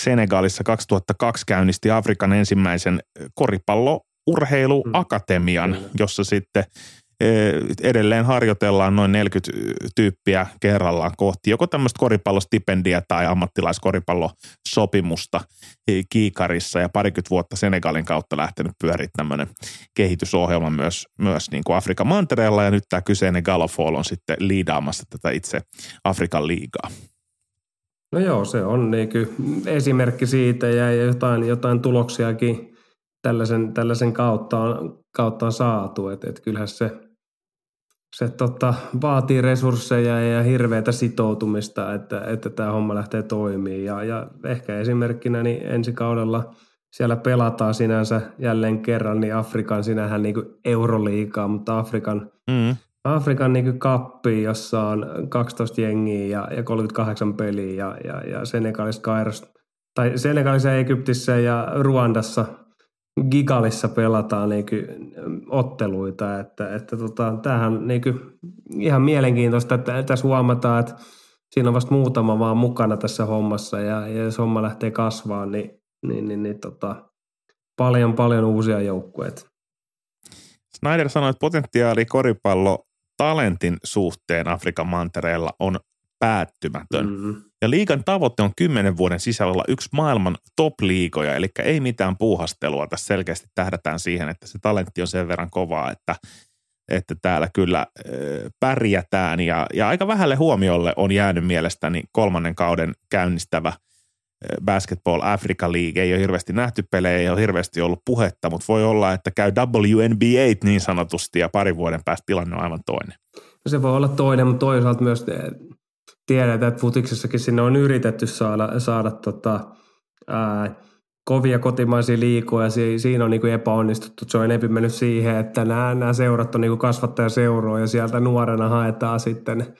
Senegalissa 2002 käynnisti Afrikan ensimmäisen koripallourheiluakatemian, jossa sitten edelleen harjoitellaan noin 40 tyyppiä kerrallaan kohti joko tämmöistä koripallostipendiä tai ammattilaiskoripallosopimusta Kiikarissa ja parikymmentä vuotta Senegalin kautta lähtenyt pyöriä tämmöinen kehitysohjelma myös, myös niin kuin Afrikan mantereella ja nyt tämä kyseinen Galofall on sitten liidaamassa tätä itse Afrikan liigaa. No joo, se on niin esimerkki siitä ja jotain, jotain tuloksiakin tällaisen, tällaisen kautta on, kautta on saatu. Että et kyllähän se se tota, vaatii resursseja ja hirveätä sitoutumista, että, että tämä homma lähtee toimimaan. Ja, ja ehkä esimerkkinä niin ensi kaudella siellä pelataan sinänsä jälleen kerran, niin Afrikan sinähän niin euroliikaa, mutta Afrikan, mm. Afrikan niin kappi, jossa on 12 jengiä ja, ja 38 peliä ja, ja, ja Senegalissa, Kairos, tai Senegalissa, Egyptissä ja Ruandassa – Gigalissa pelataan niin otteluita, että, että tota, tämähän on niin ihan mielenkiintoista, että tässä huomataan, että siinä on vasta muutama vaan mukana tässä hommassa ja, ja jos homma lähtee kasvaan, niin, niin, niin, niin tota, paljon paljon uusia joukkueita. Snyder sanoi, että potentiaali koripallo talentin suhteen Afrikan mantereella on päättymätön. Mm-hmm. Ja liigan tavoite on kymmenen vuoden sisällä olla yksi maailman top-liigoja, eli ei mitään puuhastelua. Tässä selkeästi tähdätään siihen, että se talentti on sen verran kovaa, että, että täällä kyllä äh, pärjätään. Ja, ja aika vähälle huomiolle on jäänyt mielestäni kolmannen kauden käynnistävä – Basketball Africa League. Ei ole hirveästi nähty pelejä, ei ole hirveästi ollut puhetta, mutta voi olla, että käy WNBA niin sanotusti ja parin vuoden päästä tilanne on aivan toinen. No se voi olla toinen, mutta toisaalta myös tiedetään, että futiksessakin sinne on yritetty saada, saada tota, ää, kovia kotimaisia liikoja. Siinä on niin kuin epäonnistuttu. Se on enemmän mennyt siihen, että nämä, nämä seurat on niin kasvattajaseuroja ja sieltä nuorena haetaan sitten –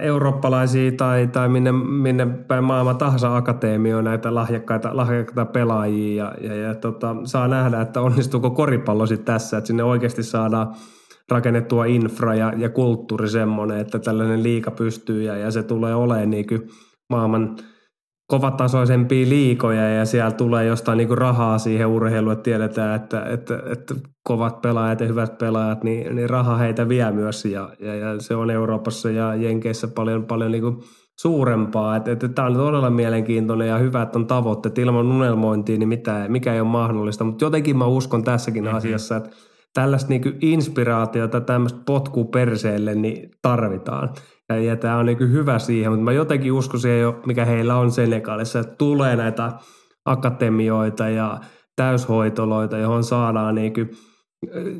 eurooppalaisia tai, tai minne, minne päin maailman tahansa akateemioon näitä lahjakkaita, lahjakkaita pelaajia ja, ja, ja tota, saa nähdä, että onnistuuko koripallo sitten tässä, että sinne oikeasti saadaan rakennettua infra ja, ja kulttuuri semmoinen, että tällainen liika pystyy ja, ja se tulee olemaan niin maailman – kovatasoisempia liikoja ja siellä tulee jostain niin rahaa siihen urheiluun, että tiedetään, että, että, että kovat pelaajat ja hyvät pelaajat, niin, niin raha heitä vie myös ja, ja, ja se on Euroopassa ja Jenkeissä paljon, paljon niin suurempaa. Että, että tämä on todella mielenkiintoinen ja hyvä, että on tavoitteet ilman unelmointia, niin mitä, mikä ei ole mahdollista. Mutta jotenkin mä uskon tässäkin mm-hmm. asiassa, että tällaista niin inspiraatiota, tämmöistä potkua perseelle niin tarvitaan. Ja, ja tämä on niin hyvä siihen, mutta mä jotenkin uskon siihen, mikä heillä on Senegalissa, että tulee näitä akatemioita ja täyshoitoloita, johon saadaan niin kuin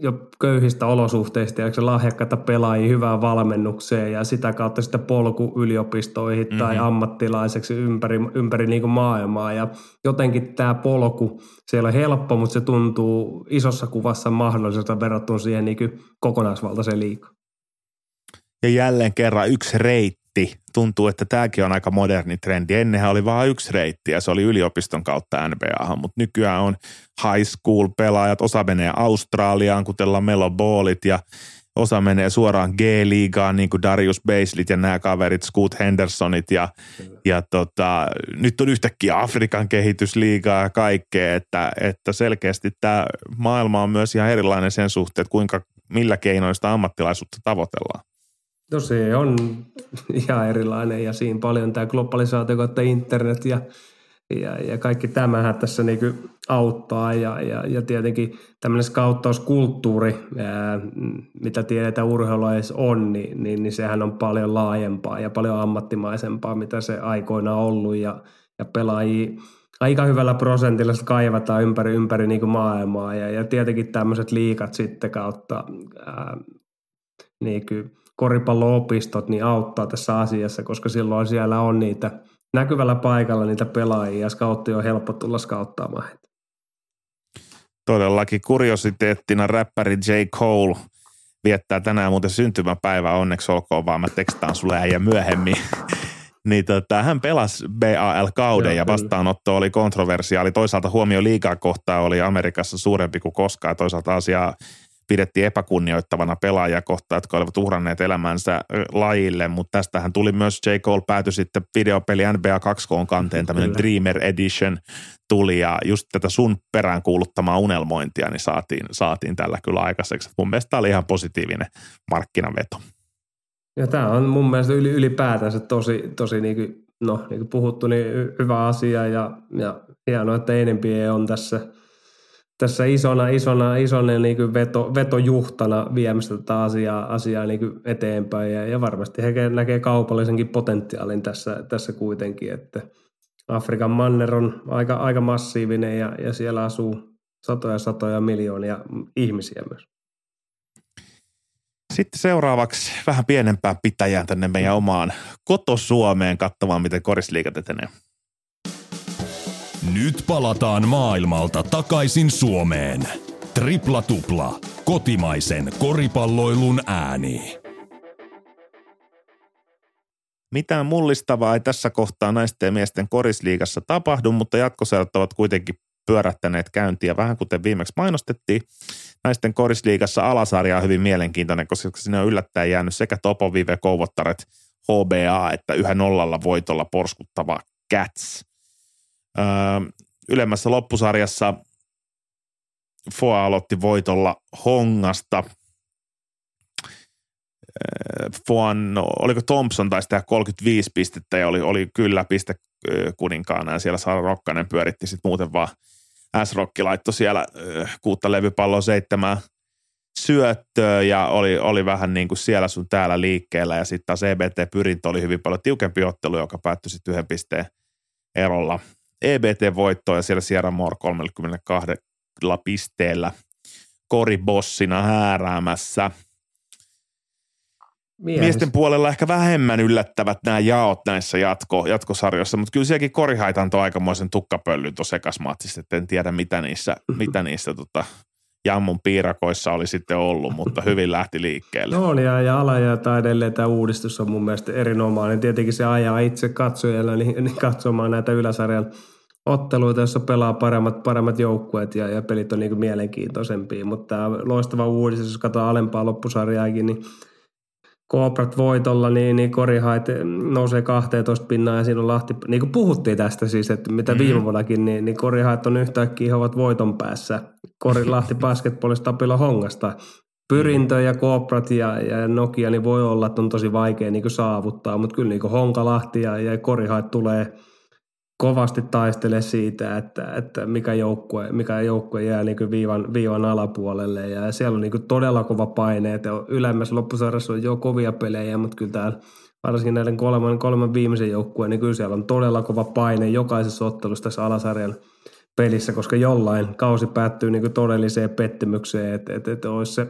jo köyhistä olosuhteista ja lahjakkaita pelaajia hyvään valmennukseen ja sitä kautta sitten polku yliopistoihin mm-hmm. tai ammattilaiseksi ympäri, ympäri niin kuin maailmaa. Ja jotenkin tämä polku, se ei ole helppo, mutta se tuntuu isossa kuvassa mahdolliselta verrattuna siihen niin kokonaisvaltaiseen liikaan. Ja jälleen kerran yksi reitti. Tuntuu, että tämäkin on aika moderni trendi. Ennenhän oli vain yksi reitti ja se oli yliopiston kautta NBA, mutta nykyään on high school pelaajat. Osa menee Australiaan, kuten Lamelo Ballit ja osa menee suoraan G-liigaan, niin kuin Darius Baselit ja nämä kaverit, Scoot Hendersonit ja, ja tota, nyt on yhtäkkiä Afrikan kehitysliigaa ja kaikkea, että, että selkeästi tämä maailma on myös ihan erilainen sen suhteen, että kuinka, millä keinoista ammattilaisuutta tavoitellaan. No se on ihan erilainen ja siinä paljon tämä globalisaatio kautta internet ja, ja, ja kaikki tämähän tässä niin auttaa ja, ja, ja tietenkin tämmöinen skauttauskulttuuri, ää, mitä tiedetään urheilulajissa on, niin, niin, niin, sehän on paljon laajempaa ja paljon ammattimaisempaa, mitä se aikoina ollut ja, ja pelaajia aika hyvällä prosentilla kaivataan ympäri, ympäri niin maailmaa ja, ja tietenkin tämmöiset liikat sitten kautta ää, niin kuin koripalloopistot niin auttaa tässä asiassa, koska silloin siellä on niitä näkyvällä paikalla niitä pelaajia ja scoutti on helppo tulla scouttaamaan heitä. Todellakin kuriositeettina räppäri J. Cole viettää tänään muuten syntymäpäivää, onneksi olkoon vaan mä tekstaan sulle äijä myöhemmin. niin tota, hän pelasi BAL-kauden ja vastaanotto oli kontroversiaali. Toisaalta huomio liikaa kohtaa oli Amerikassa suurempi kuin koskaan toisaalta asiaa pidettiin epäkunnioittavana pelaajia kohtaan, jotka olivat uhranneet elämänsä lajille, mutta tästähän tuli myös J. Cole pääty sitten videopeli NBA 2K kanteen, tämmöinen Dreamer Edition tuli ja just tätä sun perään kuuluttamaa unelmointia niin saatiin, saatiin tällä kyllä aikaiseksi. Mun mielestä tämä oli ihan positiivinen markkinaveto. Ja tämä on mun mielestä ylipäätänsä tosi, tosi niin kuin, no, niin kuin puhuttu, niin hyvä asia ja, ja hienoa, että NBA on tässä – tässä isona, isona, isona niin kuin veto, vetojuhtana viemässä tätä asiaa, asiaa niin kuin eteenpäin. Ja, ja, varmasti he näkee kaupallisenkin potentiaalin tässä, tässä kuitenkin, että Afrikan manner on aika, aika massiivinen ja, ja siellä asuu satoja satoja miljoonia ihmisiä myös. Sitten seuraavaksi vähän pienempään pitäjään tänne meidän omaan kotosuomeen katsomaan, miten korisliikat etenee. Nyt palataan maailmalta takaisin Suomeen. Tripla tupla. Kotimaisen koripalloilun ääni. Mitään mullistavaa ei tässä kohtaa naisten ja miesten korisliigassa tapahdu, mutta jatkoseurat ovat kuitenkin pyörättäneet käyntiä vähän kuten viimeksi mainostettiin. Naisten korisliigassa alasarja on hyvin mielenkiintoinen, koska sinne on yllättäen jäänyt sekä Topo Vive Kouvottaret HBA että yhä nollalla voitolla porskuttava Cats – Öö, ylemmässä loppusarjassa Foa aloitti voitolla Hongasta. Foan, no, oliko Thompson taisi tehdä 35 pistettä ja oli, oli kyllä piste kuninkaana ja siellä Sara Rokkanen pyöritti sitten muuten vaan. S-Rokki laittoi siellä kuutta levypalloa seitsemää syöttöä ja oli, oli vähän niin kuin siellä sun täällä liikkeellä. Ja sitten taas EBT-pyrintö oli hyvin paljon tiukempi ottelu, joka päättyi sitten yhden pisteen erolla EBT-voittoa ja siellä Sierra Moore 32 pisteellä koribossina hääräämässä. Mies. Miesten puolella ehkä vähemmän yllättävät nämä jaot näissä jatko, jatkosarjoissa, mutta kyllä sielläkin korihait antoi aikamoisen tukkapöllyn tuossa ekasmatsissa, että en tiedä mitä niissä, mitä niissä tota, jammun piirakoissa oli sitten ollut, mutta hyvin lähti liikkeelle. No ja, ja alaja edelleen tämä uudistus on mun mielestä erinomainen. Tietenkin se ajaa itse katsojalla niin, niin katsomaan näitä yläsarjan otteluita, joissa pelaa paremmat, paremmat joukkueet ja, ja pelit on niin mielenkiintoisempia. Mutta tämä loistava uudistus, jos katsotaan alempaa loppusarjaakin, niin Kooprat voitolla, niin, niin korihait nousee 12 pinnaa ja siinä on Lahti, niin kuin puhuttiin tästä siis, että mitä mm-hmm. viime vuonnakin, niin, niin korihait on yhtäkkiä, he ovat voiton päässä. Kori Lahti basketballista tapilla hongasta. Pyrintö ja Kooprat ja, ja Nokia, niin voi olla, että on tosi vaikea niin saavuttaa, mutta kyllä niin Honkalahti ja, ja korihait tulee – kovasti taistele siitä, että, että mikä, joukkue, mikä joukkue jää niin viivan, viivan alapuolelle. Ja siellä on niin todella kova paine. Että ylemmässä loppusarjassa on jo kovia pelejä, mutta kyllä täällä varsinkin näiden kolmen, kolmen viimeisen joukkueen, niin kyllä siellä on todella kova paine jokaisessa ottelussa tässä alasarjan pelissä, koska jollain kausi päättyy niin todelliseen pettymykseen, että, että, että olisi se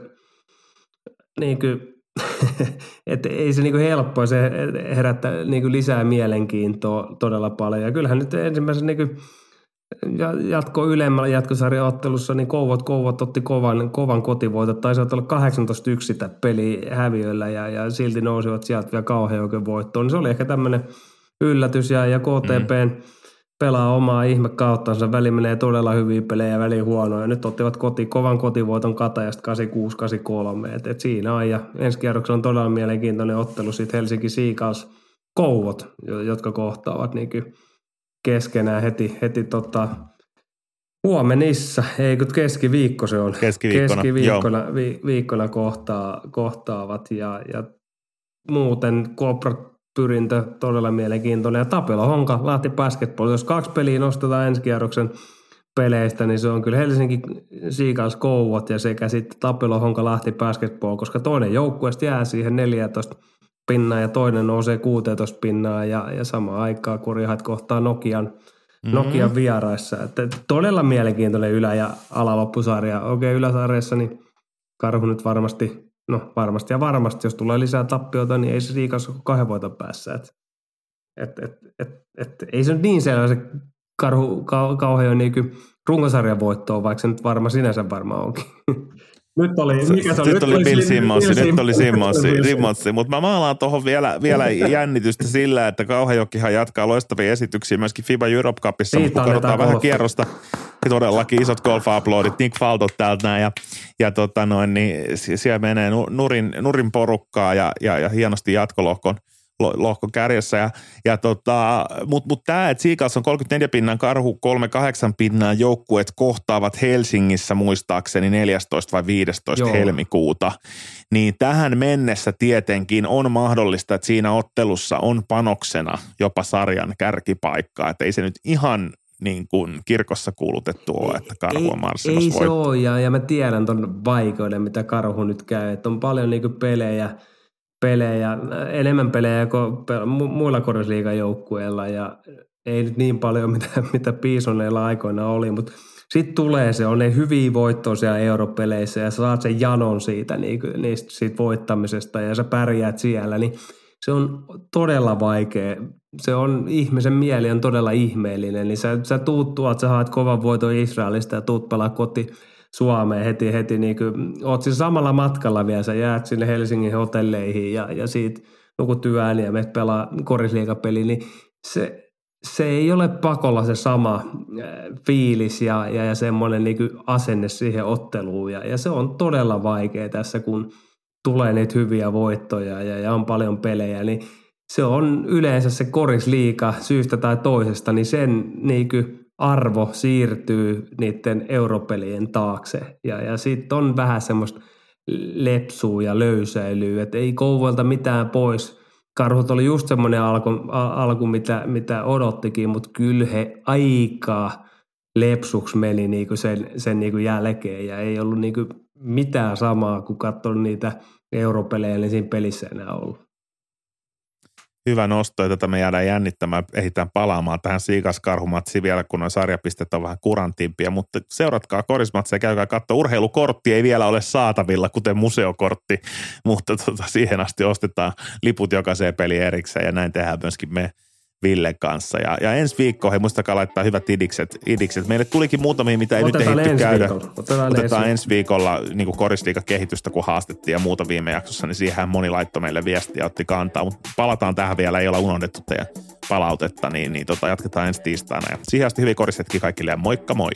niin kuin että ei se niinku helppoa, se herättää niinku lisää mielenkiintoa todella paljon. Ja kyllähän nyt ensimmäisen niinku jatko ylemmällä jatkosarjaottelussa, niin Kouvot, Kouvot otti kovan, kovan kotivoitot. Taisi olla 18 yksitä peli häviöllä ja, ja silti nousivat sieltä vielä kauhean oikein voittoon. Niin se oli ehkä tämmöinen yllätys ja, ja KTPn mm pelaa omaa ihme kauttansa. Väli menee todella hyviä pelejä, väli huonoja. Nyt ottivat koti, kovan kotivoiton Katajasta 86-83. Et, et siinä on. Ja ensi kierroksella on todella mielenkiintoinen ottelu sitten Helsinki Seagulls Kouvot, jotka kohtaavat niin keskenään heti, heti tota, huomenissa, ei kun keskiviikko se on. Keskiviikkona, Keskiviikkona vi, viikkona kohtaa, kohtaavat ja, ja muuten Koprat pyrintö todella mielenkiintoinen. Ja Tapelo Honka, Lahti Basketball. Jos kaksi peliä nostetaan ensi kierroksen peleistä, niin se on kyllä Helsinki Seagulls Kouvot ja sekä sitten Tapelo Honka Lahti Basketball, koska toinen joukkueesta jää siihen 14 pinnaa ja toinen nousee 16 pinnaa ja, ja samaan aikaan Kurihat kohtaa Nokian, mm-hmm. Nokian vieraissa. Että todella mielenkiintoinen ylä- ja alaloppusarja. Okei, okay, yläsarjassa niin Karhu nyt varmasti no varmasti ja varmasti, jos tulee lisää tappiota, niin ei se liikassa kahden voiton päässä. Et, et, et, et, et, ei se nyt niin selvä se karhu, kau, kauhean niin runkosarjan voittoa, vaikka se nyt varma sinänsä varmaan onkin. Nyt oli, mikä se, nyt, nyt oli Bill Simmons, nyt oli Simmons, Simmons. mutta mä maalaan tuohon vielä, vielä jännitystä sillä, että Kauhajokkihan jatkaa loistavia esityksiä myöskin FIBA Europe Cupissa, mutta kun katsotaan vähän kierrosta, todellakin isot golf uploadit, Nick Faltot täältä näin, ja, ja tota noin, niin siellä menee nurin, nurin porukkaa ja, ja, ja hienosti jatkolohkon – lohkon kärjessä. Ja, ja tota, Mutta mut tämä, että Seagulls on 34 pinnan karhu, 38 pinnan joukkueet kohtaavat Helsingissä muistaakseni 14 vai 15 Joo. helmikuuta, niin tähän mennessä tietenkin on mahdollista, että siinä ottelussa on panoksena jopa sarjan kärkipaikkaa, että ei se nyt ihan niin kuin kirkossa kuulutettu ole, että karhu on marssimassa Ei, ei se ole, ja, ja mä tiedän ton vaikeuden, mitä karhu nyt käy, että on paljon niin kuin pelejä – pelejä, enemmän pelejä kuin muilla korisliigan joukkueilla ja ei nyt niin paljon, mitä, mitä piisoneilla aikoina oli, mutta sitten tulee se, on ne hyviä voittoja siellä europeleissä ja saat sen janon siitä, niin, niistä, siitä voittamisesta ja sä pärjäät siellä, niin se on todella vaikea. Se on, ihmisen mieli on todella ihmeellinen, niin sä, sä tuut tuot, sä haet kovan voiton Israelista ja tuut pelaa koti, Suomeen heti, heti niin kuin, oot siis samalla matkalla vielä, sä jäät sinne Helsingin hotelleihin ja, ja siitä nukut yön ja menet pelaa korisliikapeli, niin se, se ei ole pakolla se sama äh, fiilis ja, ja, ja semmoinen niin asenne siihen otteluun. Ja, ja se on todella vaikea tässä, kun tulee niitä hyviä voittoja ja, ja on paljon pelejä, niin se on yleensä se korisliika syystä tai toisesta, niin sen niin arvo siirtyy niiden europelien taakse. Ja, ja sitten on vähän semmoista lepsua ja löysäilyä, että ei kouvolta mitään pois. Karhut oli just semmoinen alku, alku mitä, mitä odottikin, mutta kyllä he aikaa lepsuksi meni niinku sen, sen niinku jälkeen ja ei ollut niinku mitään samaa, kuin katsoin niitä europelejä, niin siinä pelissä enää ollut hyvä nosto, että me jäädään jännittämään, ehditään palaamaan tähän Siikas-karhumatsiin vielä, kun on sarjapistet on vähän kurantimpia, mutta seuratkaa korismatseja, käykää katsoa. Urheilukortti ei vielä ole saatavilla, kuten museokortti, mutta tota, siihen asti ostetaan liput jokaiseen peliin erikseen ja näin tehdään myöskin me Ville kanssa. Ja, ja ensi viikko, he muistakaa laittaa hyvät idikset. idikset. Meille tulikin muutamia, mitä ei Otetaan nyt ehditty käydä. Viikolla. Otetaan, Otetaan ensi viikolla niin kehitystä, kun haastettiin ja muuta viime jaksossa, niin siihen moni laittoi meille viestiä ja otti kantaa. Mutta palataan tähän vielä, ei olla unohdettu teidän palautetta, niin, niin tota, jatketaan ensi tiistaina. Ja siihen asti hyviä koristetkin kaikille ja moikka moi!